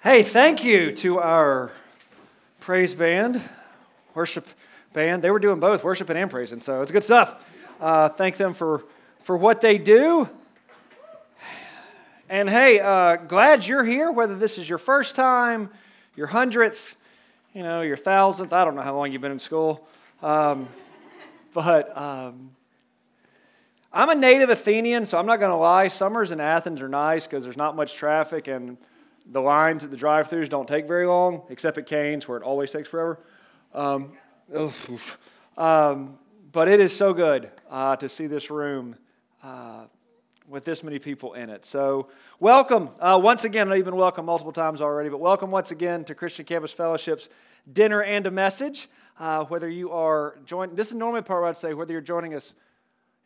Hey, thank you to our praise band, worship band. They were doing both, worshiping and praising, so it's good stuff. Uh, thank them for, for what they do. And hey, uh, glad you're here, whether this is your first time, your hundredth, you know, your thousandth. I don't know how long you've been in school. Um, but um, I'm a native Athenian, so I'm not going to lie. Summers in Athens are nice because there's not much traffic and the lines at the drive throughs don't take very long, except at Canes, where it always takes forever. Um, um, but it is so good uh, to see this room uh, with this many people in it. So, welcome uh, once again. I know you've been welcome multiple times already, but welcome once again to Christian Campus Fellowship's dinner and a message. Uh, whether you are joining, this is normally part where I'd say whether you're joining us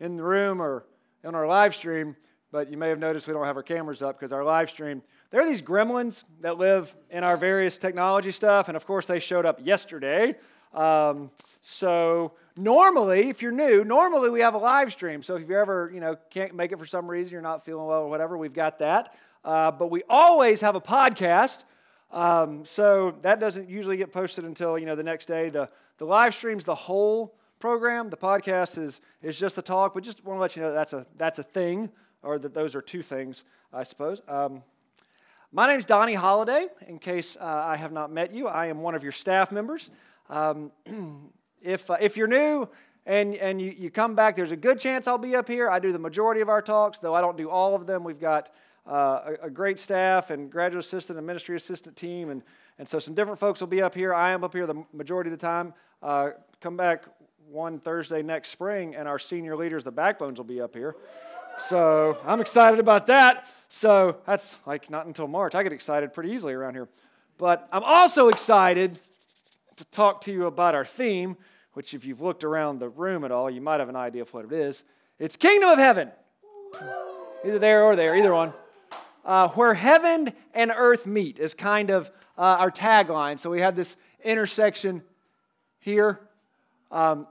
in the room or on our live stream, but you may have noticed we don't have our cameras up because our live stream there are these gremlins that live in our various technology stuff, and of course, they showed up yesterday. Um, so normally, if you're new, normally we have a live stream. So if you ever, you know, can't make it for some reason, you're not feeling well or whatever, we've got that. Uh, but we always have a podcast. Um, so that doesn't usually get posted until you know the next day. The the live stream's the whole program. The podcast is is just the talk. But just want to let you know that that's a that's a thing, or that those are two things, I suppose. Um, my name is Donnie Holliday. In case uh, I have not met you, I am one of your staff members. Um, if, uh, if you're new and, and you, you come back, there's a good chance I'll be up here. I do the majority of our talks, though I don't do all of them. We've got uh, a, a, great staff and graduate assistant and ministry assistant team, and, and so some different folks will be up here. I am up here the majority of the time. Uh, come back one Thursday next spring, and our senior leaders, the Backbones, will be up here. So I'm excited about that. So that's like not until March. I get excited pretty easily around here. But I'm also excited to talk to you about our theme, which, if you've looked around the room at all, you might have an idea of what it is. It's Kingdom of Heaven. Either there or there, either one. Uh, where heaven and earth meet is kind of uh, our tagline. So we have this intersection here. Um,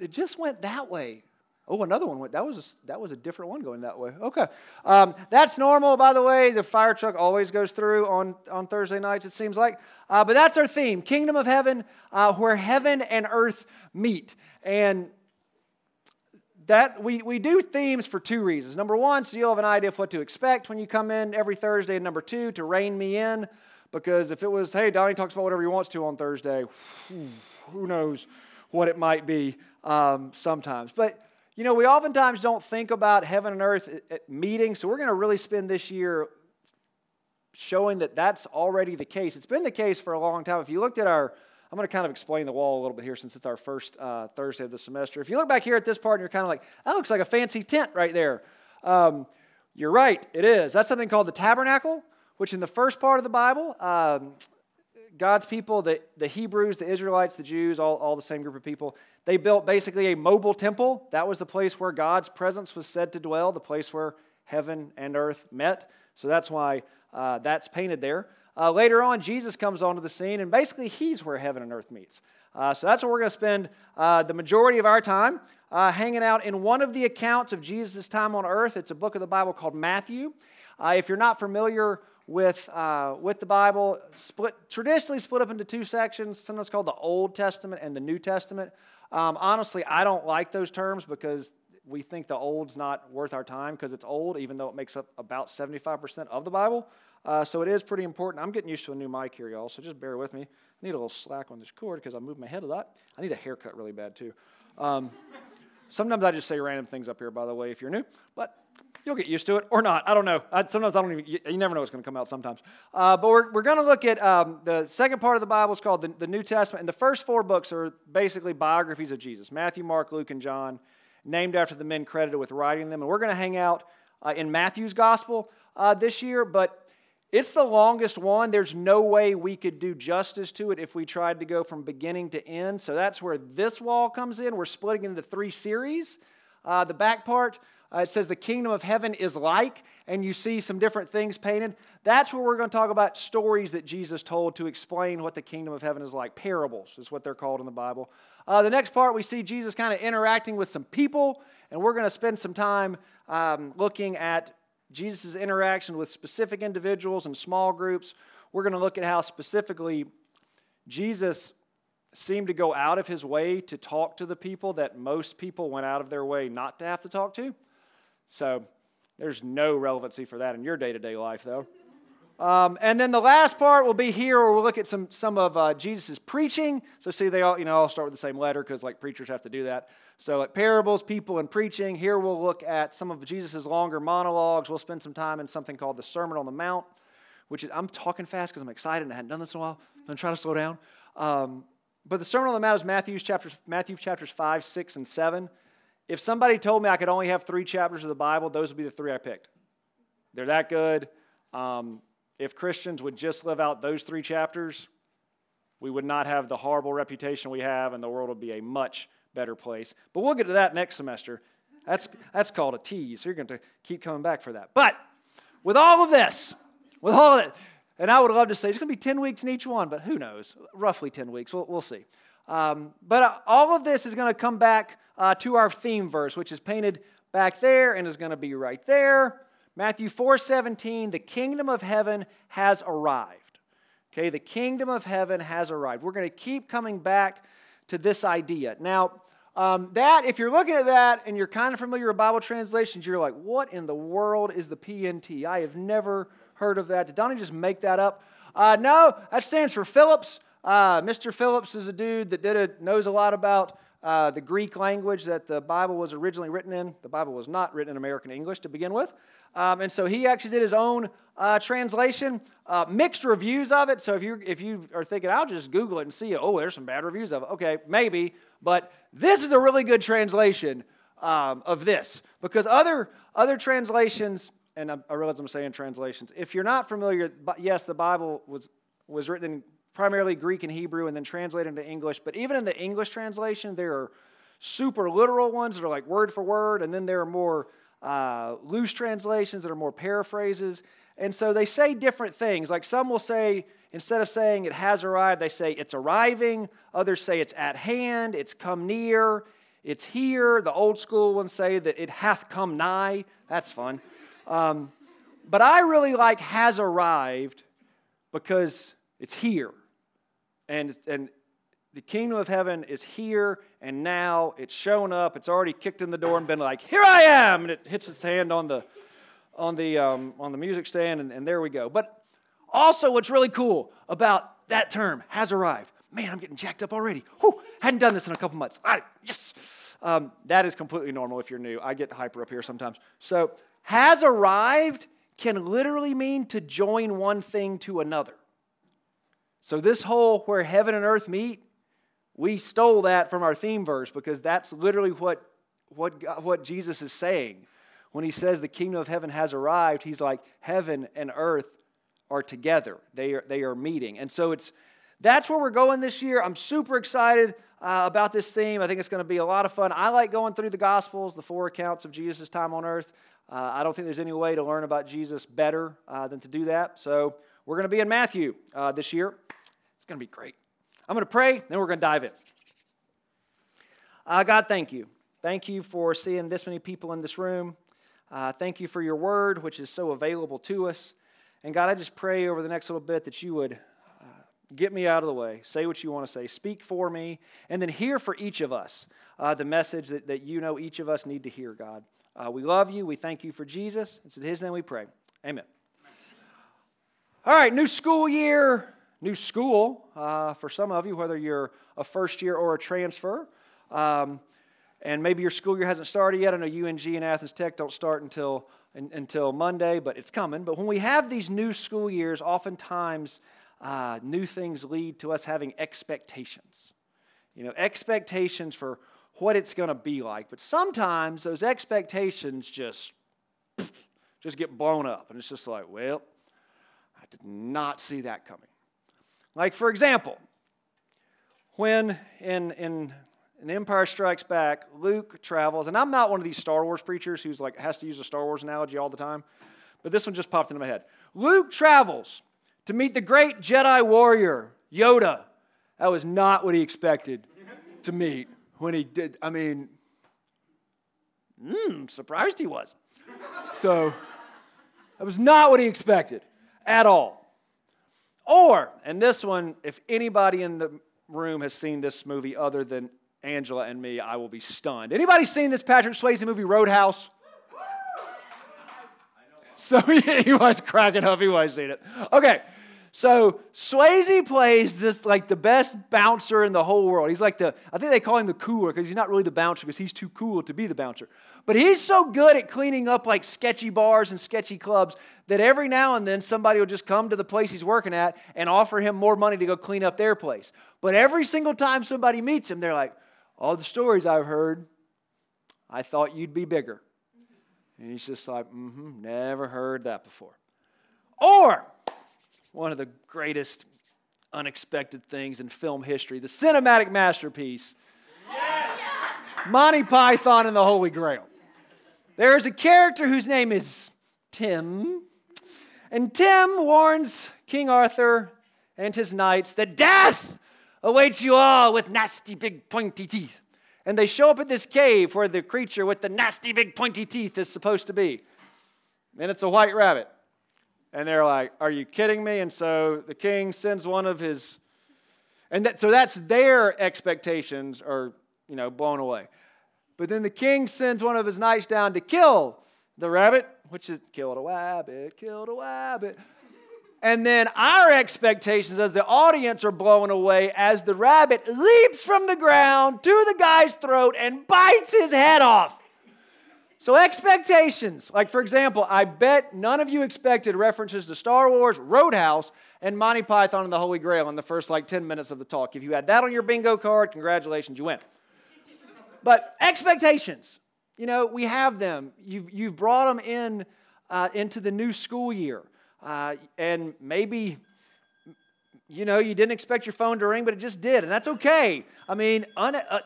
it just went that way. Oh, another one went. That was a, that was a different one going that way. Okay, um, that's normal. By the way, the fire truck always goes through on on Thursday nights. It seems like, uh, but that's our theme: Kingdom of Heaven, uh, where heaven and earth meet. And that we we do themes for two reasons. Number one, so you'll have an idea of what to expect when you come in every Thursday. And number two, to rein me in, because if it was, hey, Donnie talks about whatever he wants to on Thursday, who knows what it might be um, sometimes, but you know, we oftentimes don't think about heaven and earth meeting, so we're going to really spend this year showing that that's already the case. It's been the case for a long time. If you looked at our, I'm going to kind of explain the wall a little bit here since it's our first uh, Thursday of the semester. If you look back here at this part and you're kind of like, that looks like a fancy tent right there. Um, you're right, it is. That's something called the tabernacle, which in the first part of the Bible, um, God's people, the, the Hebrews, the Israelites, the Jews, all, all the same group of people, they built basically a mobile temple. That was the place where God's presence was said to dwell, the place where heaven and earth met. So that's why uh, that's painted there. Uh, later on, Jesus comes onto the scene, and basically, he's where heaven and earth meets. Uh, so that's where we're going to spend uh, the majority of our time uh, hanging out in one of the accounts of Jesus' time on earth. It's a book of the Bible called Matthew. Uh, if you're not familiar with, uh, with the Bible, split, traditionally split up into two sections, sometimes called the Old Testament and the New Testament. Um, honestly, I don't like those terms because we think the old's not worth our time because it's old, even though it makes up about 75% of the Bible. Uh, so it is pretty important. I'm getting used to a new mic here, y'all, so just bear with me. I need a little slack on this cord because I moved my head a lot. I need a haircut really bad, too. Um, sometimes I just say random things up here, by the way, if you're new. But You'll get used to it or not. I don't know. I, sometimes I don't even, you, you, never know what's going to come out sometimes. Uh, but we're, we're going to look at um, the second part of the Bible is called the, the New Testament. And the first four books are basically biographies of Jesus Matthew, Mark, Luke, and John, named after the men credited with writing them. And we're going to hang out uh, in Matthew's gospel uh, this year, but it's the longest one. There's no way we could do justice to it if we tried to go from beginning to end. So that's where this wall comes in. We're splitting into three series. Uh, the back part, uh, it says the kingdom of heaven is like, and you see some different things painted. That's where we're going to talk about stories that Jesus told to explain what the kingdom of heaven is like. Parables is what they're called in the Bible. Uh, the next part, we see Jesus kind of interacting with some people, and we're going to spend some time um, looking at Jesus' interaction with specific individuals and small groups. We're going to look at how specifically Jesus seemed to go out of his way to talk to the people that most people went out of their way not to have to talk to. So there's no relevancy for that in your day to day life, though. Um, and then the last part will be here where we'll look at some, some of uh, Jesus' preaching. So, see, they all, you know, all start with the same letter because, like, preachers have to do that. So, at parables, people, and preaching, here we'll look at some of Jesus' longer monologues. We'll spend some time in something called the Sermon on the Mount, which is, I'm talking fast because I'm excited and I hadn't done this in a while. So I'm trying to slow down. Um, but the Sermon on the Mount is Matthew's chapters, Matthew chapters 5, 6, and 7. If somebody told me I could only have three chapters of the Bible, those would be the three I picked. They're that good. Um, if Christians would just live out those three chapters, we would not have the horrible reputation we have, and the world would be a much better place. But we'll get to that next semester. That's, that's called a tease. So you're going to keep coming back for that. But with all of this, with all of it, and I would love to say it's going to be 10 weeks in each one, but who knows? Roughly 10 weeks. We'll, we'll see. Um, but uh, all of this is going to come back uh, to our theme verse, which is painted back there and is going to be right there. Matthew 4:17, the kingdom of heaven has arrived. Okay, the kingdom of heaven has arrived. We're going to keep coming back to this idea. Now, um, that, if you're looking at that and you're kind of familiar with Bible translations, you're like, what in the world is the PNT? I have never heard of that. Did Donnie just make that up? Uh, no, that stands for Phillips. Uh, Mr. Phillips is a dude that did a, knows a lot about uh, the Greek language that the Bible was originally written in. The Bible was not written in American English to begin with. Um, and so he actually did his own uh, translation, uh, mixed reviews of it. So if you if you are thinking, I'll just Google it and see. Oh, there's some bad reviews of it. Okay, maybe, but this is a really good translation um, of this because other other translations, and I, I realize I'm saying translations. If you're not familiar, yes, the Bible was was written in primarily Greek and Hebrew and then translated into English. But even in the English translation, there are super literal ones that are like word for word, and then there are more uh, loose translations that are more paraphrases. And so they say different things. Like some will say, instead of saying it has arrived, they say it's arriving. Others say it's at hand, it's come near, it's here. The old school ones say that it hath come nigh. That's fun. Um, but I really like has arrived because it's here. And, and the kingdom of heaven is here and now. It's shown up. It's already kicked in the door and been like, here I am. And it hits its hand on the, on the, um, on the music stand, and, and there we go. But also, what's really cool about that term, has arrived. Man, I'm getting jacked up already. Whew, hadn't done this in a couple months. I, yes. Um, that is completely normal if you're new. I get hyper up here sometimes. So, has arrived can literally mean to join one thing to another. So, this whole where heaven and earth meet we stole that from our theme verse because that's literally what, what, God, what Jesus is saying. When he says the kingdom of heaven has arrived, he's like, heaven and earth are together. They are, they are meeting. And so it's, that's where we're going this year. I'm super excited uh, about this theme. I think it's going to be a lot of fun. I like going through the Gospels, the four accounts of Jesus' time on earth. Uh, I don't think there's any way to learn about Jesus better uh, than to do that. So we're going to be in Matthew uh, this year. It's going to be great. I'm going to pray, then we're going to dive in. Uh, God, thank you. Thank you for seeing this many people in this room. Uh, thank you for your word, which is so available to us. And God, I just pray over the next little bit that you would uh, get me out of the way, say what you want to say, speak for me, and then hear for each of us uh, the message that, that you know each of us need to hear, God. Uh, we love you. We thank you for Jesus. It's in his name we pray. Amen. All right, new school year, new school uh, for some of you, whether you're a first year or a transfer. Um, and maybe your school year hasn't started yet. I know UNG and Athens Tech don't start until, in, until Monday, but it's coming. But when we have these new school years, oftentimes uh, new things lead to us having expectations. You know, expectations for what it's going to be like. But sometimes those expectations just, just get blown up. And it's just like, well, I did not see that coming. Like, for example, when in, in, in Empire Strikes Back, Luke travels, and I'm not one of these Star Wars preachers who's like has to use a Star Wars analogy all the time, but this one just popped into my head. Luke travels to meet the great Jedi warrior, Yoda. That was not what he expected to meet when he did. I mean, mm, surprised he was. So That was not what he expected at all. Or, and this one, if anybody in the room has seen this movie other than Angela and me, I will be stunned. Anybody seen this Patrick Swayze movie Roadhouse? So he was cracking up. He was seen it. Okay, so Swayze plays this like the best bouncer in the whole world. He's like the, I think they call him the cooler because he's not really the bouncer because he's too cool to be the bouncer. But he's so good at cleaning up like sketchy bars and sketchy clubs that every now and then somebody will just come to the place he's working at and offer him more money to go clean up their place. But every single time somebody meets him, they're like, all the stories I've heard, I thought you'd be bigger. And he's just like, mm hmm, never heard that before. Or, one of the greatest unexpected things in film history, the cinematic masterpiece, yes. Monty Python and the Holy Grail. There's a character whose name is Tim, and Tim warns King Arthur and his knights that death awaits you all with nasty big pointy teeth. And they show up at this cave where the creature with the nasty big pointy teeth is supposed to be. And it's a white rabbit. And they're like, Are you kidding me? And so the king sends one of his, and that, so that's their expectations are, you know, blown away. But then the king sends one of his knights down to kill the rabbit, which is killed a rabbit, killed a rabbit. And then our expectations as the audience are blown away as the rabbit leaps from the ground to the guy's throat and bites his head off. So, expectations. Like, for example, I bet none of you expected references to Star Wars, Roadhouse, and Monty Python and the Holy Grail in the first like 10 minutes of the talk. If you had that on your bingo card, congratulations, you win. But expectations, you know, we have them. You've, you've brought them in uh, into the new school year. Uh, and maybe, you know, you didn't expect your phone to ring, but it just did. And that's okay. I mean, un, uh,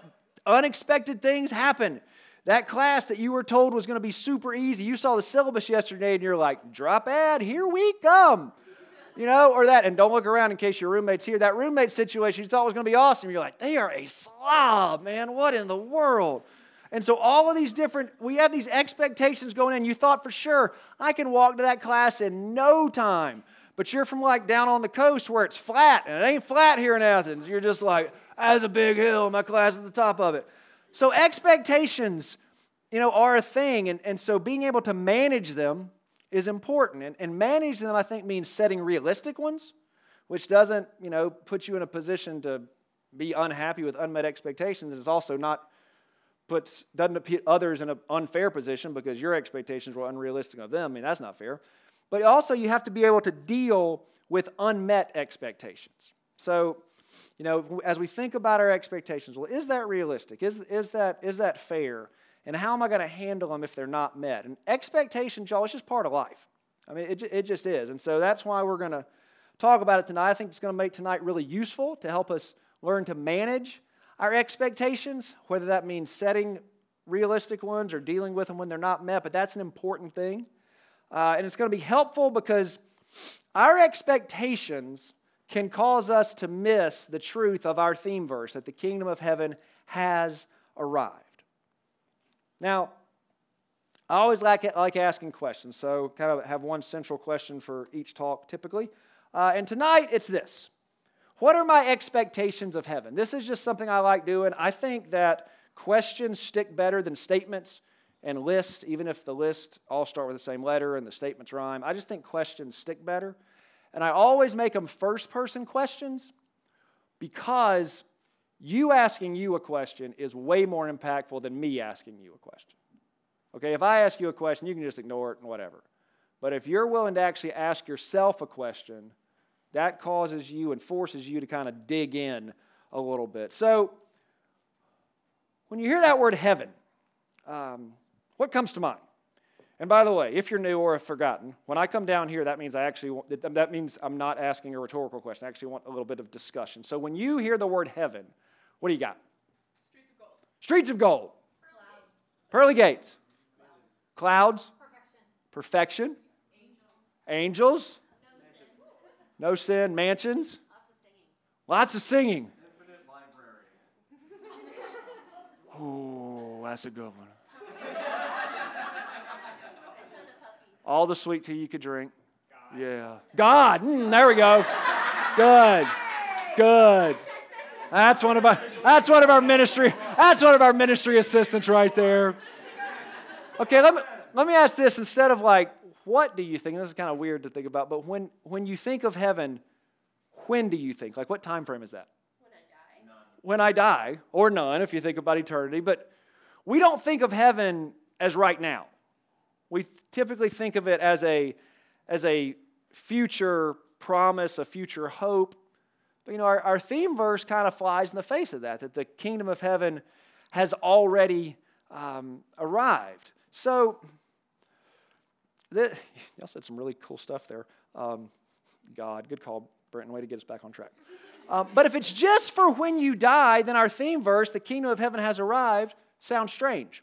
unexpected things happen. That class that you were told was going to be super easy, you saw the syllabus yesterday and you're like, drop ad, here we come. You know, or that, and don't look around in case your roommate's here. That roommate situation you thought was going to be awesome. You're like, they are a slob, man. What in the world? And so, all of these different, we have these expectations going in. You thought for sure, I can walk to that class in no time. But you're from like down on the coast where it's flat, and it ain't flat here in Athens. You're just like, as a big hill, my class is at the top of it. So expectations, you know, are a thing. And, and so being able to manage them is important. And, and manage them, I think, means setting realistic ones, which doesn't, you know, put you in a position to be unhappy with unmet expectations. It's also not puts doesn't put others in an unfair position because your expectations were unrealistic of them. I mean, that's not fair. But also you have to be able to deal with unmet expectations. So you know, as we think about our expectations, well, is that realistic? Is, is, that, is that fair? And how am I going to handle them if they're not met? And expectations, y'all, it's just part of life. I mean, it, it just is. And so that's why we're going to talk about it tonight. I think it's going to make tonight really useful to help us learn to manage our expectations, whether that means setting realistic ones or dealing with them when they're not met, but that's an important thing. Uh, and it's going to be helpful because our expectations can cause us to miss the truth of our theme verse that the kingdom of heaven has arrived. Now, I always like, like asking questions, so kind of have one central question for each talk typically. Uh, and tonight it's this What are my expectations of heaven? This is just something I like doing. I think that questions stick better than statements and lists, even if the lists all start with the same letter and the statements rhyme. I just think questions stick better. And I always make them first person questions because you asking you a question is way more impactful than me asking you a question. Okay, if I ask you a question, you can just ignore it and whatever. But if you're willing to actually ask yourself a question, that causes you and forces you to kind of dig in a little bit. So, when you hear that word heaven, um, what comes to mind? And by the way, if you're new or have forgotten, when I come down here, that means I actually want, that means I'm not asking a rhetorical question. I actually want a little bit of discussion. So when you hear the word heaven, what do you got? Streets of gold. Streets of gold. Clouds. Pearly gates. Clouds. Clouds. Perfection. Perfection. Angels. Angels. No sin. Mansions. Lots of singing. Lots of singing. Infinite library. Oh, that's a good one. A ton of puppies. All the sweet tea you could drink. Yeah. God. Mm, there we go. Good. Good. That's one of our that's one of our ministry that's one of our ministry assistants right there. Okay, let me let me ask this instead of like what do you think? This is kind of weird to think about, but when when you think of heaven, when do you think? Like what time frame is that? When I die. When I die, or none if you think about eternity, but we don't think of heaven as right now. We typically think of it as a as a future promise, a future hope. But you know, our, our theme verse kind of flies in the face of that, that the kingdom of heaven has already um, arrived. So, the, y'all said some really cool stuff there. Um, God, good call, Brenton. Way to get us back on track. Um, but if it's just for when you die, then our theme verse, the kingdom of heaven has arrived, sounds strange.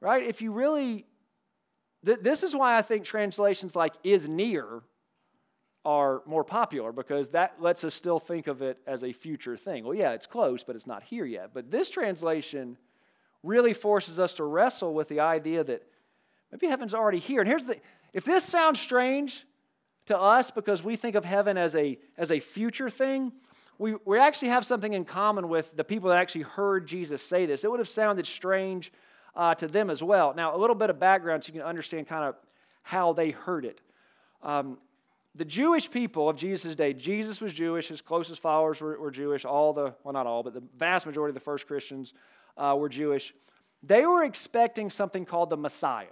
Right? If you really, th- this is why I think translations like is near are more popular because that lets us still think of it as a future thing. Well, yeah, it's close, but it's not here yet. But this translation really forces us to wrestle with the idea that maybe heaven's already here. And here's the if this sounds strange to us because we think of heaven as a, as a future thing, we, we actually have something in common with the people that actually heard Jesus say this. It would have sounded strange uh, to them as well. Now, a little bit of background so you can understand kind of how they heard it. Um, the Jewish people of Jesus' day, Jesus was Jewish, his closest followers were, were, Jewish, all the, well, not all, but the vast majority of the first Christians uh, were Jewish. They were expecting something called the Messiah.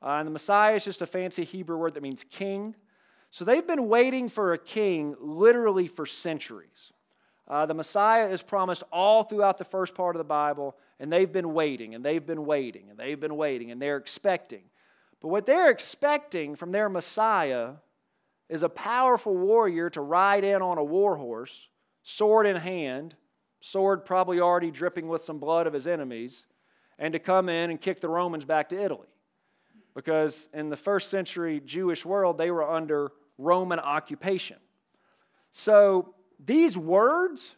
Uh, and the Messiah is just a fancy Hebrew word that means king. So they've been waiting for a king literally for centuries. Uh, the Messiah is promised all throughout the first part of the Bible, and they've been waiting, and they've been waiting, and they've been waiting, and they're expecting. But what they're expecting from their Messiah is a powerful warrior to ride in on a war horse, sword in hand, sword probably already dripping with some blood of his enemies, and to come in and kick the Romans back to Italy because in the first century Jewish world, they were under Roman occupation. So these words,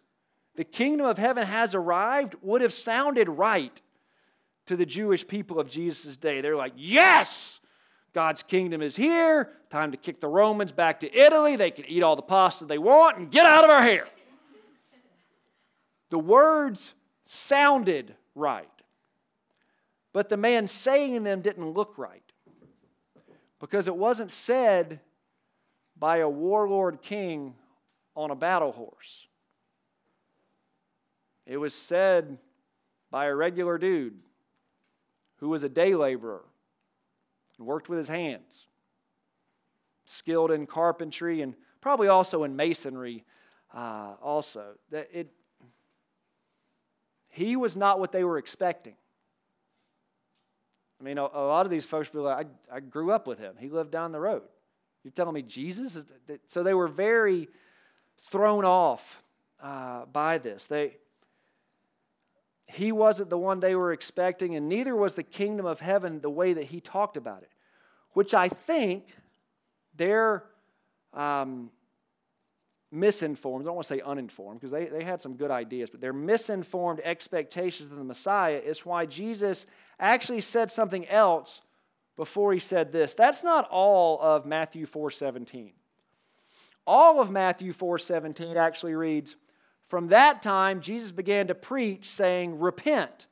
the kingdom of heaven has arrived, would have sounded right to the Jewish people of Jesus' day. They're like, yes, God's kingdom is here. Time to kick the Romans back to Italy. They can eat all the pasta they want and get out of our hair. The words sounded right, but the man saying them didn't look right because it wasn't said by a warlord king on a battle horse. It was said by a regular dude who was a day laborer and worked with his hands, skilled in carpentry and probably also in masonry. Uh, also, that it he was not what they were expecting. I mean, a, a lot of these folks be like, I, I grew up with him. He lived down the road. You're telling me Jesus? Is, so they were very thrown off uh, by this. They, he wasn't the one they were expecting, and neither was the kingdom of heaven the way that he talked about it, which I think they're um, misinformed. I don't want to say uninformed because they, they had some good ideas, but their misinformed expectations of the Messiah is why Jesus actually said something else before he said this. That's not all of Matthew 4:17. All of Matthew 4:17 actually reads, "From that time Jesus began to preach saying, repent,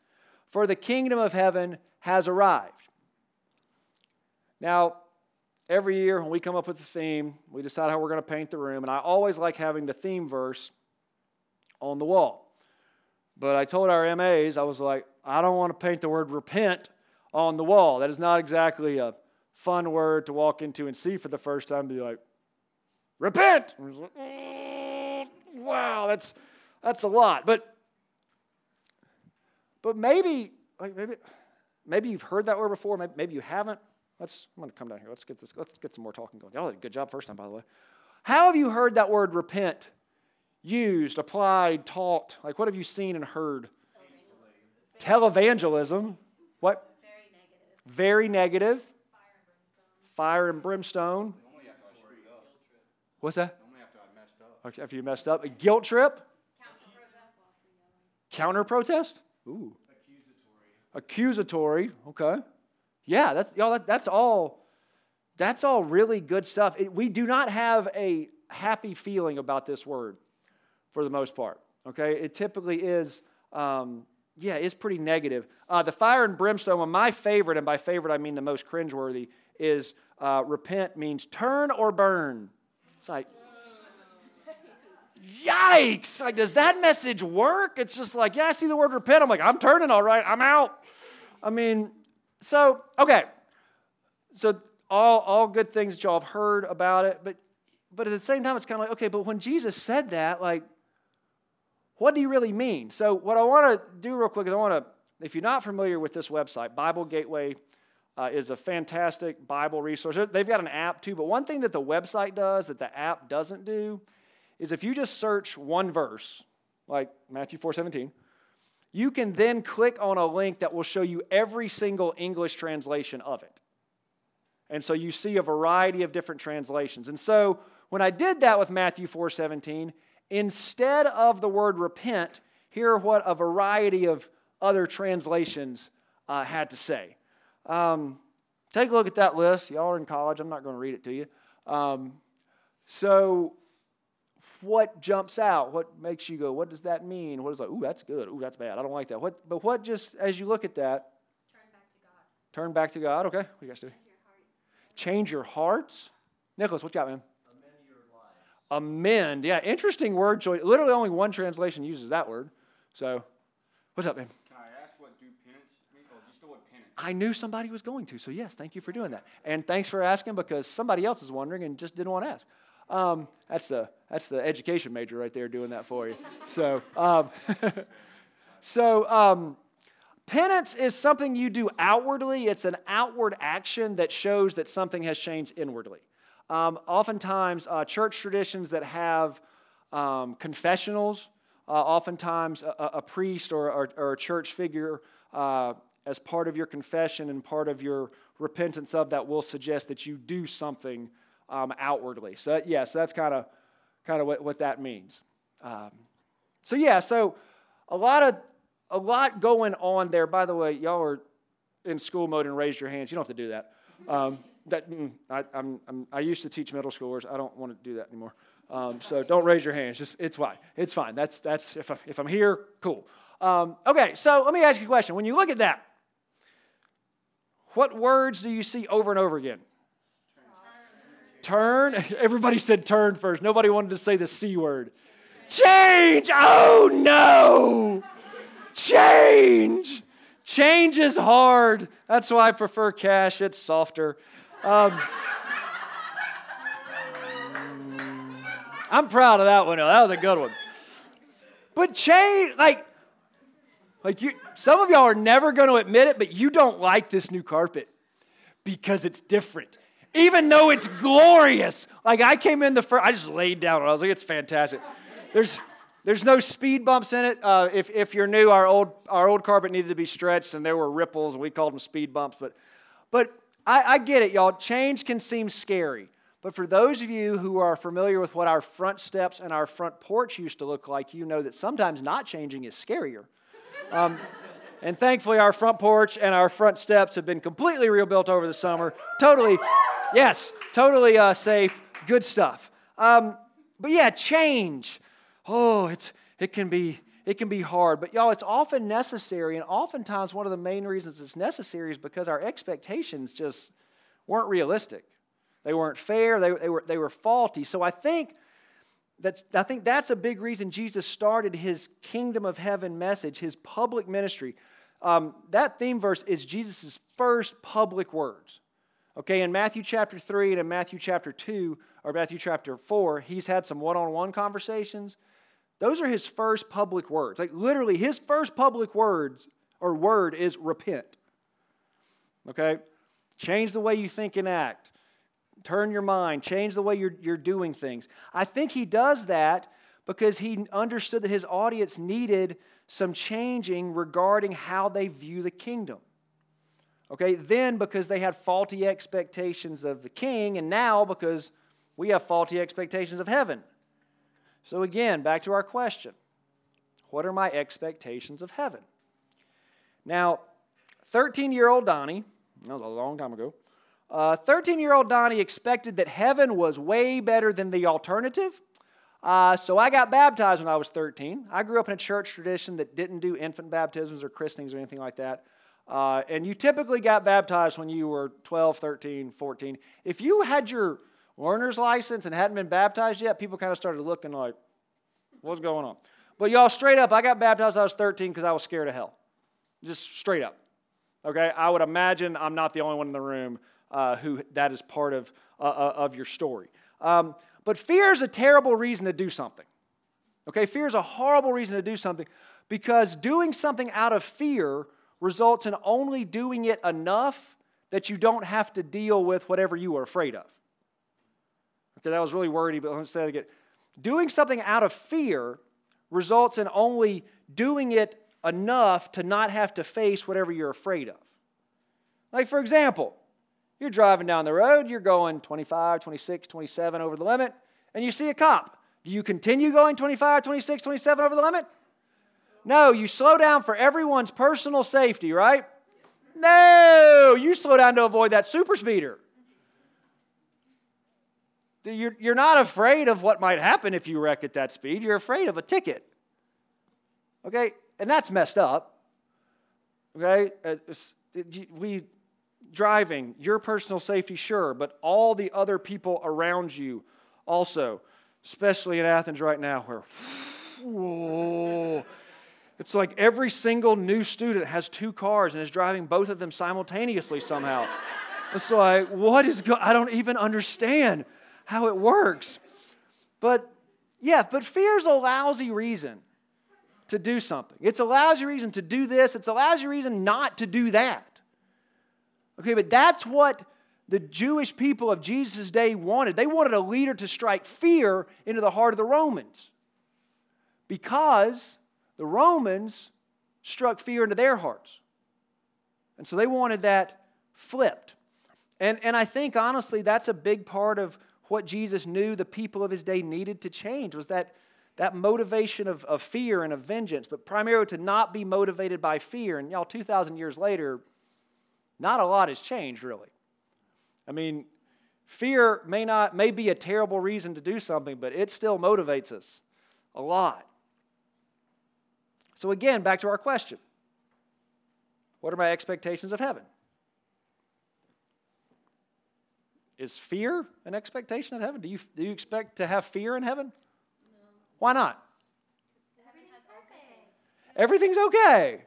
for the kingdom of heaven has arrived." Now, every year when we come up with a theme, we decide how we're going to paint the room, and I always like having the theme verse on the wall. But I told our MAs, I was like, I don't want to paint the word repent on the wall. That is not exactly a fun word to walk into and see for the first time. Be like, repent. Like, mm, wow, that's that's a lot. But but maybe like maybe maybe you've heard that word before. Maybe, maybe you haven't. Let's, I'm going to come down here. Let's get this. Let's get some more talking going. Y'all did a good job first time, by the way. How have you heard that word repent used, applied, taught? Like, what have you seen and heard? Televangelism. What? Very negative. Very negative. Fire and brimstone. What's that? After you messed up. A guilt trip. Counter protest. Ooh. Accusatory. Accusatory. Okay. Yeah, that's y'all. That, that's all. That's all really good stuff. It, we do not have a happy feeling about this word, for the most part. Okay, it typically is. Um, yeah, it's pretty negative. Uh, the fire and brimstone, one my favorite, and by favorite I mean the most cringeworthy, is uh, repent means turn or burn. It's like, yikes! Like, does that message work? It's just like, yeah, I see the word repent. I'm like, I'm turning all right. I'm out. I mean, so okay, so all all good things that y'all have heard about it, but but at the same time, it's kind of like, okay, but when Jesus said that, like, what do you really mean? So what I want to do real quick is I want to, if you're not familiar with this website, Bible Gateway uh, is a fantastic Bible resource. They've got an app too, but one thing that the website does that the app doesn't do is if you just search one verse, like Matthew 4 17, you can then click on a link that will show you every single English translation of it. And so you see a variety of different translations. And so when I did that with Matthew 4 17, instead of the word repent, here what a variety of other translations uh, had to say. Um, take a look at that list. Y'all are in college. I'm not going to read it to you. Um, so, what jumps out? What makes you go, what does that mean? What is like, ooh, that's good. Ooh, that's bad. I don't like that. What, but what just, as you look at that, turn back to God. Turn back to God. Okay. What you guys do? Change your hearts. Nicholas, what you got, man? Amend your lives. Amend. Yeah, interesting word choice. Literally, only one translation uses that word. So, what's up, man? Can I ask what do penance mean? Oh, I knew somebody was going to, so yes, thank you for doing that. And thanks for asking because somebody else is wondering and just didn't want to ask. Um, that's, the, that's the education major right there doing that for you. So, um, so um, penance is something you do outwardly, it's an outward action that shows that something has changed inwardly. Um, oftentimes, uh, church traditions that have um, confessionals, uh, oftentimes a, a, priest or, or, or, a church figure uh, as part of your confession and part of your repentance of that will suggest that you do something um, outwardly. So, yes, yeah, so that's kind of kind of what, what that means. Um, so, yeah, so a lot of a lot going on there. By the way, y'all are in school mode and raised your hands. You don't have to do that. Um, that mm, I, I'm, I'm, i used to teach middle schoolers. I don't want to do that anymore. Um, so don't raise your hands. Just it's fine. It's fine. That's that's if I, if I'm here, cool. Um, okay, so let me ask you a question. When you look at that, what words do you see over and over again? Turn. Everybody said turn first. Nobody wanted to say the C word. Change. Oh no. Change. Change is hard. That's why I prefer cash. It's softer. Um, I'm proud of that one. That was a good one. But change, like, like you, some of y'all are never going to admit it, but you don't like this new carpet because it's different. Even though it's glorious. Like I came in the first, I just laid down and I was like, it's fantastic. There's, there's no speed bumps in it. Uh, if, if you're new, our old, our old carpet needed to be stretched and there were ripples and we called them speed bumps. But, but I, I get it, y'all. Change can seem scary. But for those of you who are familiar with what our front steps and our front porch used to look like, you know that sometimes not changing is scarier. Um, and thankfully, our front porch and our front steps have been completely rebuilt over the summer. Totally, yes, totally uh, safe. Good stuff. Um, but yeah, change. Oh, it's it can be it can be hard, but y'all, it's often necessary, and oftentimes one of the main reasons it's necessary is because our expectations just weren't realistic. They weren't fair. They, they were they were faulty. So I think that's, I think that's a big reason Jesus started his kingdom of heaven message, his public ministry. Um, that theme verse is Jesus' first public words. Okay, in Matthew chapter 3 and in Matthew chapter 2, or Matthew chapter 4, he's had some one on one conversations. Those are his first public words. Like literally, his first public words or word is repent. Okay? Change the way you think and act turn your mind, change the way you're, you're doing things. I think he does that because he understood that his audience needed some changing regarding how they view the kingdom. Okay, then because they had faulty expectations of the king, and now because we have faulty expectations of heaven. So, again, back to our question What are my expectations of heaven? Now, 13 year old Donnie That was a long time ago. 13 uh, year old Donnie expected that heaven was way better than the alternative. Uh, so I got baptized when I was 13. I grew up in a church tradition that didn't do infant baptisms or christenings or anything like that. Uh, and you typically got baptized when you were 12, 13, 14. If you had your learner's license and hadn't been baptized yet, people kind of started looking like, what's going on? But y'all, straight up, I got baptized when I was 13 because I was scared of hell. Just straight up. Okay? I would imagine I'm not the only one in the room uh, who that is part of, uh, uh, of your story. Um, but fear is a terrible reason to do something. Okay? Fear is a horrible reason to do something because doing something out of fear results in only doing it enough that you don't have to deal with whatever you are afraid of. Okay, that was really wordy, but let's say it again. Doing something out of fear results in only doing it enough to not have to face whatever you're afraid of. Like, for example, you're driving down the road, you're going 25, 26, 27 over the limit, and you see a cop. Do you continue going 25, 26, 27 over the limit? No, you slow down for everyone's personal safety, right? No, you slow down to avoid that super speeder. You're, you're not afraid of what might happen if you wreck at that speed. You're afraid of a ticket. Okay? And that's messed up. Okay? Uh, we driving, your personal safety, sure, but all the other people around you also, especially in Athens right now, where, whoa. It's like every single new student has two cars and is driving both of them simultaneously somehow. it's like, what is going I don't even understand how it works. But yeah, but fear is a lousy reason to do something. It's a lousy reason to do this, it's a lousy reason not to do that. Okay, but that's what the Jewish people of Jesus' day wanted. They wanted a leader to strike fear into the heart of the Romans because the Romans struck fear into their hearts. And so they wanted that flipped. And, and I think, honestly, that's a big part of what Jesus knew the people of his day needed to change was that, that motivation of, of fear and of vengeance, but primarily to not be motivated by fear. And y'all, 2,000 years later, not a lot has changed, really. I mean, fear may not may be a terrible reason to do something, but it still motivates us a lot. So again, back to our question. What are my expectations of heaven? Is fear an expectation of heaven? Do you, do you expect to have fear in heaven? No. Why not? Everything's okay. Everything's okay.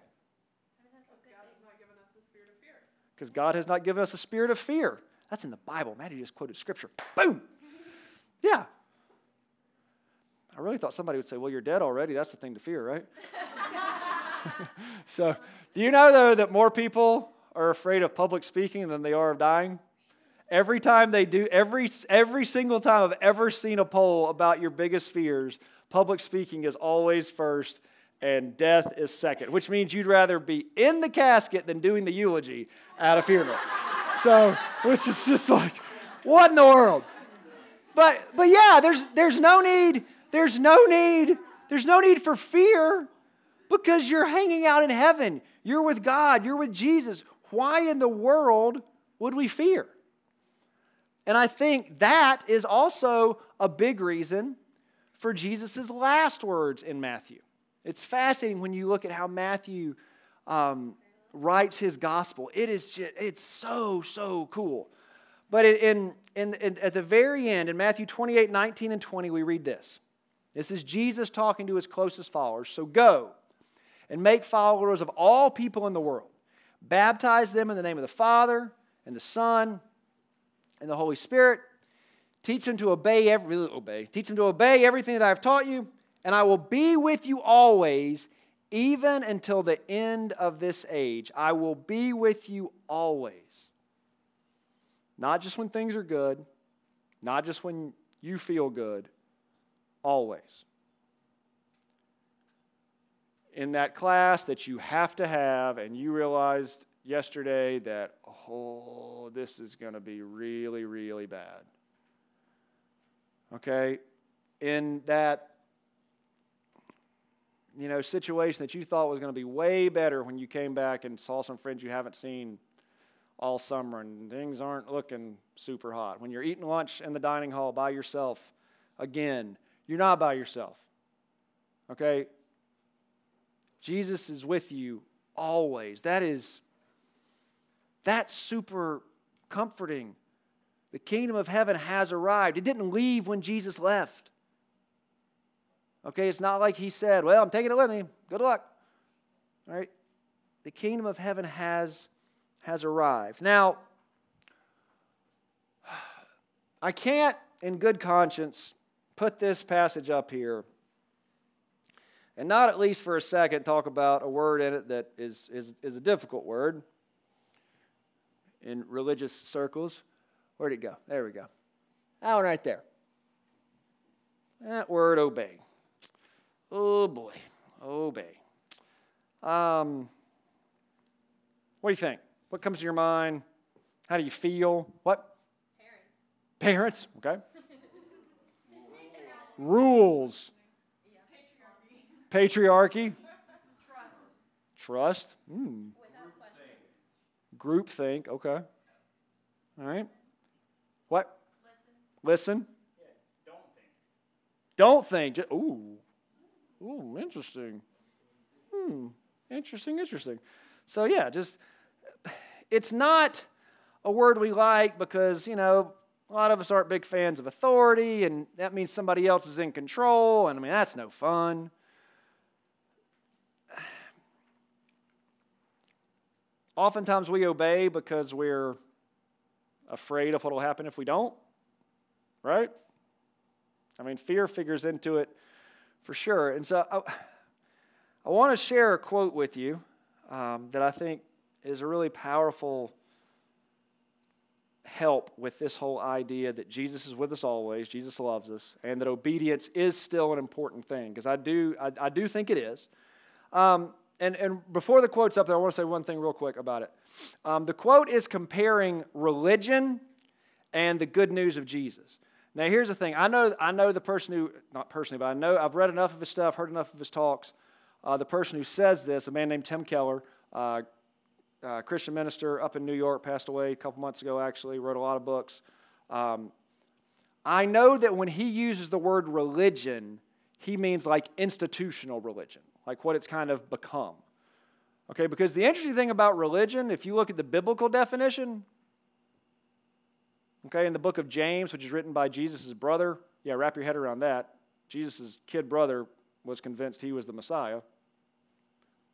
Because God has not given us a spirit of fear. That's in the Bible. Man, Maddie just quoted scripture. Boom! Yeah. I really thought somebody would say, well, you're dead already. That's the thing to fear, right? so, do you know, though, that more people are afraid of public speaking than they are of dying? Every time they do, every, every single time I've ever seen a poll about your biggest fears, public speaking is always first and death is second, which means you'd rather be in the casket than doing the eulogy at a funeral. so, which is just like, what in the world? But, but yeah, there's, there's no need, there's no need, there's no need for fear because you're hanging out in heaven. You're with God, you're with Jesus. Why in the world would we fear? And I think that is also a big reason for Jesus' last words in Matthew. It's fascinating when you look at how Matthew um, writes his gospel. It is just, it's so, so cool. But in, in, in, at the very end, in Matthew 28 19 and 20, we read this. This is Jesus talking to his closest followers. So go and make followers of all people in the world. Baptize them in the name of the Father and the Son and the Holy Spirit. Teach them to obey every obey. Teach them to obey everything that I have taught you, and I will be with you always, even until the end of this age. I will be with you always. Not just when things are good, not just when you feel good, always. In that class that you have to have, and you realized yesterday that, oh, this is going to be really, really bad. Okay? In that you know, situation that you thought was going to be way better when you came back and saw some friends you haven't seen all summer and things aren't looking super hot. When you're eating lunch in the dining hall by yourself, again, you're not by yourself. Okay? Jesus is with you always. That is that's super comforting. The kingdom of heaven has arrived. It didn't leave when Jesus left. Okay, it's not like he said, Well, I'm taking it with me. Good luck. All right? The kingdom of heaven has, has arrived. Now, I can't, in good conscience, put this passage up here and not at least for a second talk about a word in it that is, is, is a difficult word in religious circles. Where'd it go? There we go. That one right there. That word obey. Oh boy, obey. Um, what do you think? What comes to your mind? How do you feel? What? Parents. Parents, okay. Rules. Patriarchy. Trust. Trust. Mm. Group think. Okay. All right. What? Listen. Listen. Yeah, don't think. Don't think. Ooh. Ooh, interesting. Hmm. Interesting, interesting. So, yeah, just, it's not a word we like because, you know, a lot of us aren't big fans of authority, and that means somebody else is in control, and I mean, that's no fun. Oftentimes we obey because we're afraid of what will happen if we don't, right? I mean, fear figures into it for sure. And so I, I want to share a quote with you um, that I think is a really powerful help with this whole idea that Jesus is with us always, Jesus loves us, and that obedience is still an important thing, because I do, I, I, do think it is. Um, and, and before the quote's up there, I want to say one thing real quick about it. Um, the quote is comparing religion and the good news of Jesus. Now, here's the thing. I know, I know the person who, not personally, but I know I've read enough of his stuff, heard enough of his talks. Uh, the person who says this, a man named Tim Keller, uh, uh, Christian minister up in New York, passed away a couple months ago, actually, wrote a lot of books. Um, I know that when he uses the word religion, he means like institutional religion like what it's kind of become. Okay, because the interesting thing about religion, if you look at the biblical definition, okay, in the book of James, which is written by Jesus' brother, yeah, wrap your head around that. Jesus' kid brother was convinced he was the Messiah.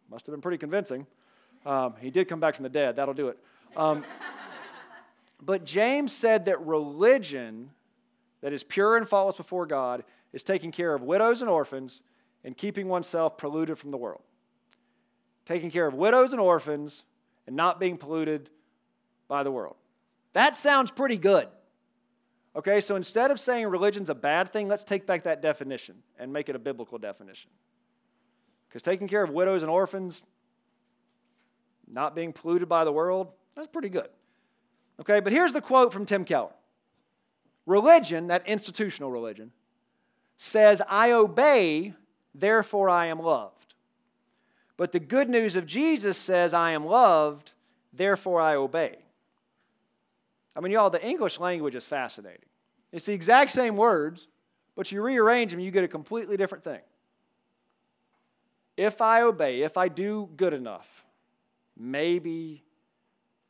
Must have been pretty convincing. Um, he did come back from the dead, that'll do it. Um, but James said that religion that is pure and faultless before God is taking care of widows and orphans and keeping oneself polluted from the world. Taking care of widows and orphans and not being polluted by the world. That sounds pretty good. Okay, so instead of saying religion's a bad thing, let's take back that definition and make it a biblical definition. Because taking care of widows and orphans, not being polluted by the world, that's pretty good. Okay, but here's the quote from Tim Keller Religion, that institutional religion, says, I obey therefore I am loved. But the good news of Jesus says, I am loved, therefore I obey. I mean, y'all, the English language is fascinating. It's the exact same words, but you rearrange them, you get a completely different thing. If I obey, if I do good enough, maybe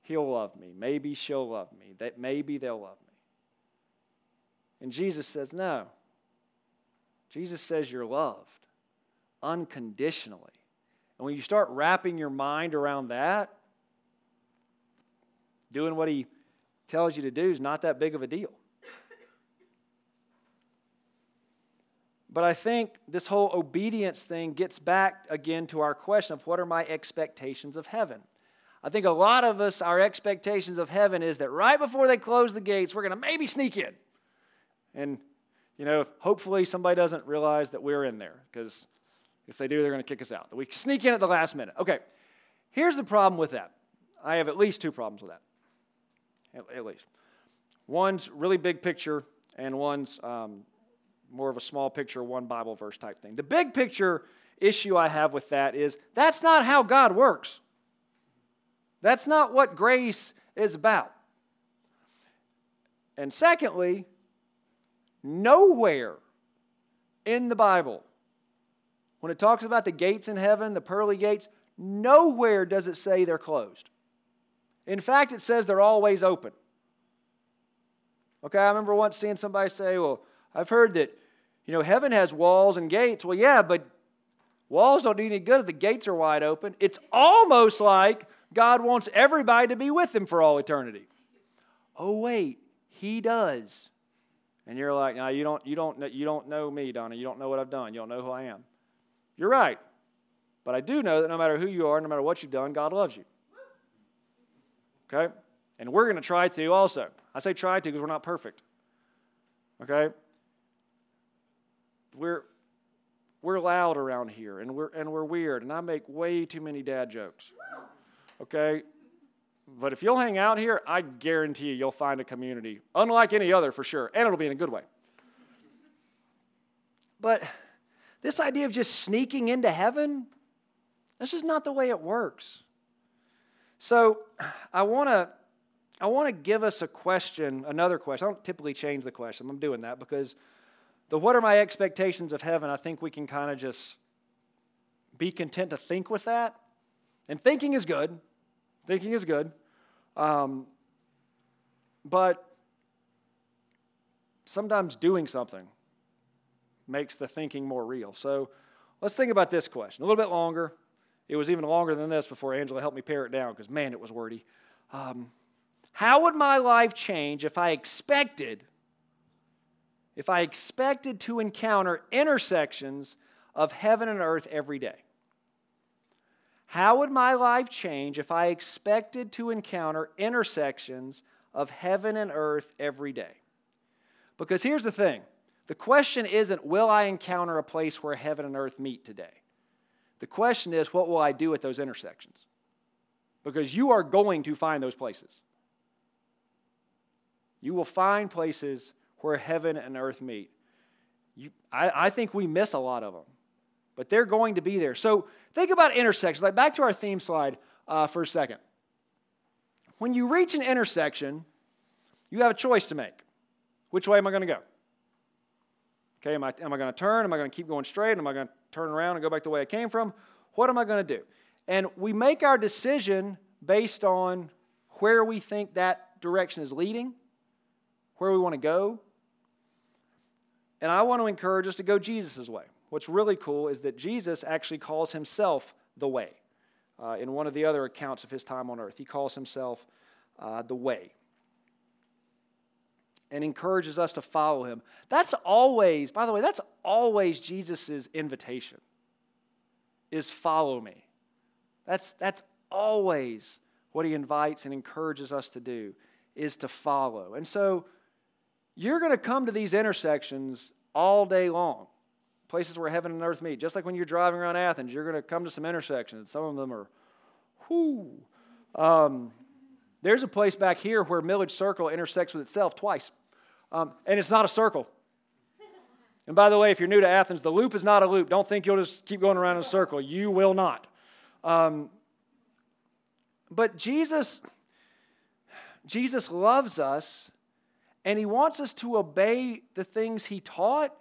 he'll love me. Maybe she'll love me. That maybe they'll love me. And Jesus says, no. Jesus says you're loved unconditionally. And when you start wrapping your mind around that, doing what he tells you to do is not that big of a deal. But I think this whole obedience thing gets back again to our question of what are my expectations of heaven? I think a lot of us, our expectations of heaven is that right before they close the gates, we're going to maybe sneak in. And, you know, hopefully somebody doesn't realize that we're in there because if they do, they're going to kick us out. We sneak in at the last minute. Okay, here's the problem with that. I have at least two problems with that. At, at least. One's really big picture, and one's um, more of a small picture, one Bible verse type thing. The big picture issue I have with that is that's not how God works. That's not what grace is about. And secondly, nowhere in the Bible, when it talks about the gates in heaven, the pearly gates, nowhere does it say they're closed. In fact, it says they're always open. Okay, I remember once seeing somebody say, Well, I've heard that, you know, heaven has walls and gates. Well, yeah, but walls don't do any good if the gates are wide open. It's almost like God wants everybody to be with Him for all eternity. Oh, wait, He does. And you're like, no, you don't, you don't, you don't know me, Donnie. You don't know what I've done. You don't know who I am. You're right. But I do know that no matter who you are, no matter what you've done, God loves you. Okay? And we're going to try to also. I say try to because we're not perfect. Okay? We're, we're loud around here and we're, and we're weird, and I make way too many dad jokes. Okay? But if you'll hang out here, I guarantee you you'll find a community, unlike any other for sure, and it'll be in a good way. But this idea of just sneaking into heaven, that's just not the way it works. So I want to I want to give us a question, another question. I don't typically change the question. I'm doing that because the what are my expectations of heaven, I think we can kind of just be content to think with that. And thinking is good. Thinking is good. Um, but sometimes doing something makes the thinking more real. So let's think about this question a little bit longer. It was even longer than this before Angela helped me pare it down because, man, it was wordy. Um, how would my life change if I expected, if I expected to encounter intersections of heaven and earth every day? How would my life change if I expected to encounter intersections of heaven and earth every day? Because here's the thing the question isn't, will I encounter a place where heaven and earth meet today? The question is, what will I do at those intersections? Because you are going to find those places. You will find places where heaven and earth meet. You, I, I think we miss a lot of them but they're going to be there. So think about intersections. Like back to our theme slide uh, for a second. When you reach an intersection, you have a choice to make. Which way am I going to go? Okay, am I, am I going to turn? Am I going to keep going straight? Am I going to turn around and go back the way I came from? What am I going to do? And we make our decision based on where we think that direction is leading, where we want to go. And I want to encourage us to go Jesus' way what's really cool is that Jesus actually calls himself the way. Uh, in one of the other accounts of his time on earth, he calls himself uh, the way and encourages us to follow him. That's always, by the way, that's always Jesus' invitation is follow me. That's, that's always what he invites and encourages us to do is to follow. And so you're going to come to these intersections all day long places where heaven and earth meet. Just like when you're driving around Athens, you're going to come to some intersections. Some of them are, whoo. Um, there's a place back here where Milledge Circle intersects with itself twice, um, and it's not a circle. And by the way, if you're new to Athens, the loop is not a loop. Don't think you'll just keep going around in a circle. You will not. Um, but Jesus, Jesus loves us, and He wants us to obey the things He taught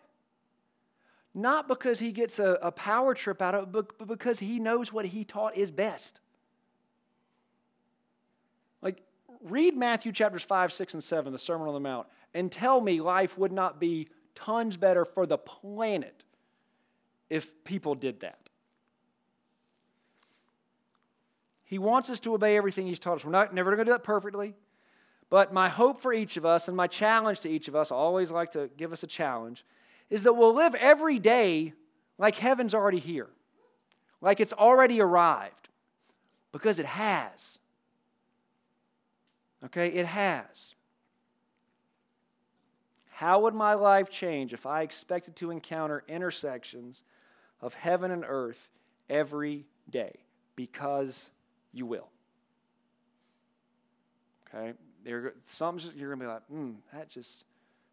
not because he gets a, a power trip out of it, but, but because he knows what he taught is best. Like, read Matthew chapters 5, 6, and 7, the Sermon on the Mount, and tell me life would not be tons better for the planet if people did that. He wants us to obey everything He's taught us. We're not never going to do that perfectly, but my hope for each of us and my challenge to each of us, I always like to give us a challenge, is that we'll live every day like heaven's already here, like it's already arrived, because it has. Okay, it has. How would my life change if I expected to encounter intersections of heaven and earth every day? Because you will. Okay? Some you're going to be like, hmm, that just,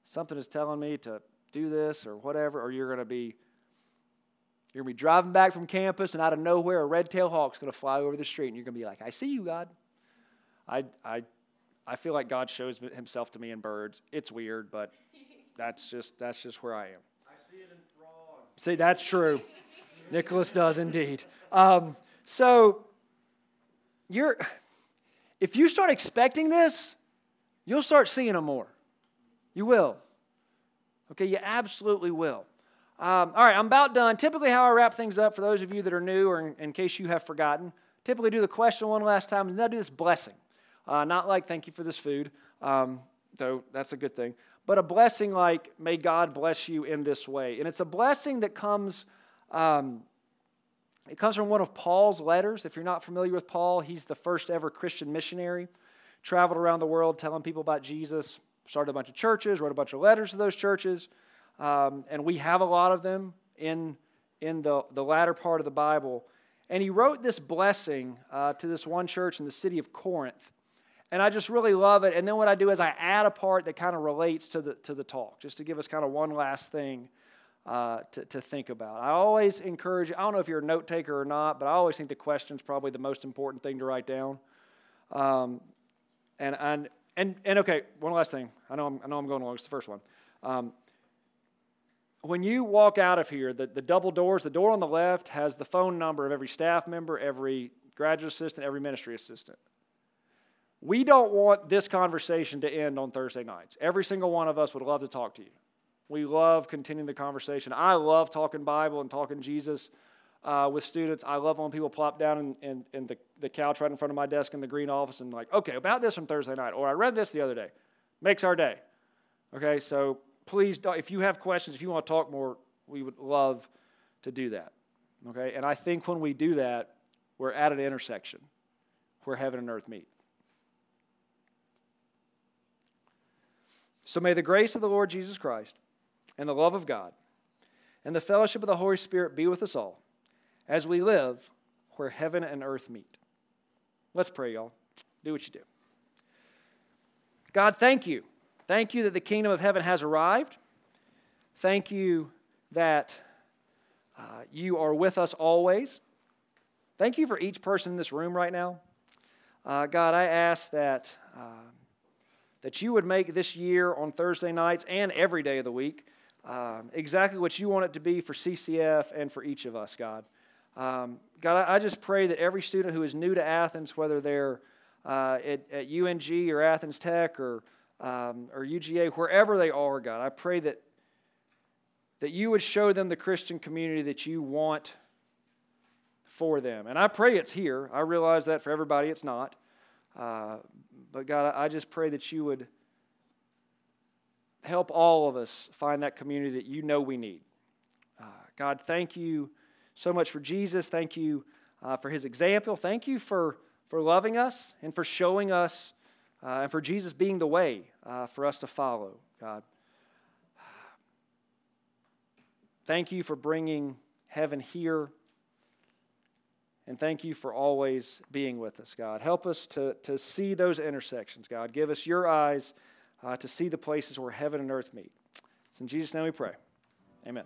something is telling me to do this or whatever, or you're going to be you're going to be driving back from campus, and out of nowhere, a red tailed hawk's going to fly over the street, and you're going to be like, I see you, God. I, I, I feel like God shows himself to me in birds. It's weird, but that's just that's just where I am. I see it in frogs. See, that's true. Nicholas does indeed. Um, so you're if you start expecting this, you'll start seeing them more. You will. Okay, you absolutely will. Um, all right, I'm about done. Typically, how I wrap things up for those of you that are new or in, in case you have forgotten, typically do the question one last time and then I do this blessing. Uh, not like thank you for this food, um, though that's a good thing, but a blessing like may God bless you in this way. And it's a blessing that comes. Um, it comes from one of Paul's letters. If you're not familiar with Paul, he's the first ever Christian missionary. Traveled around the world telling people about Jesus, started a bunch of churches, wrote a bunch of letters to those churches. Um, and we have a lot of them in, in the, the latter part of the Bible. And he wrote this blessing uh, to this one church in the city of Corinth. And I just really love it. And then what I do is I add a part that kind of relates to the, to the talk, just to give us kind of one last thing uh, to, to think about. I always encourage, I don't know if you're a note taker or not, but I always think the question is probably the most important thing to write down. Um, and, and, and, and okay, one last thing. I know I'm, I know I'm going along. It's the first one. Um, when you walk out of here, the, the double doors, the door on the left has the phone number of every staff member, every graduate assistant, every ministry assistant. We don't want this conversation to end on Thursday nights. Every single one of us would love to talk to you. We love continuing the conversation. I love talking Bible and talking Jesus uh, with students. I love when people plop down in, in, in, the, the couch right in front of my desk in the green office and, like, okay, about this from Thursday night, or I read this the other day. Makes our day. Okay, so please, if you have questions, if you want to talk more, we would love to do that. Okay, and I think when we do that, we're at an intersection where heaven and earth meet. So may the grace of the Lord Jesus Christ and the love of God and the fellowship of the Holy Spirit be with us all as we live where heaven and earth meet. Let's pray, y'all. Do what you do. God, thank you. Thank you that the kingdom of heaven has arrived. Thank you that uh, you are with us always. Thank you for each person in this room right now. Uh, God, I ask that. Uh, that you would make this year on Thursday nights and every day of the week um, exactly what you want it to be for CCF and for each of us, God. Um, God, I, I, just pray that every student who is new to Athens, whether they're uh, at, at, UNG or Athens Tech or, um, or UGA, wherever they are, God, I pray that, that you would show them the Christian community that you want for them. And I pray it's here. I realize that for everybody it's not. Uh, but God, I just pray that you would help all of us find that community that you know we need. Uh, God, thank you so much for Jesus. Thank you uh, for his example. Thank you for, for loving us and for showing us uh, and for Jesus being the way uh, for us to follow, God. Thank you for bringing heaven here and thank you for always being with us, God. Help us to, to see those intersections, God. Give us your eyes uh, to see the places where heaven and earth meet. It's in Jesus' name we pray. Amen.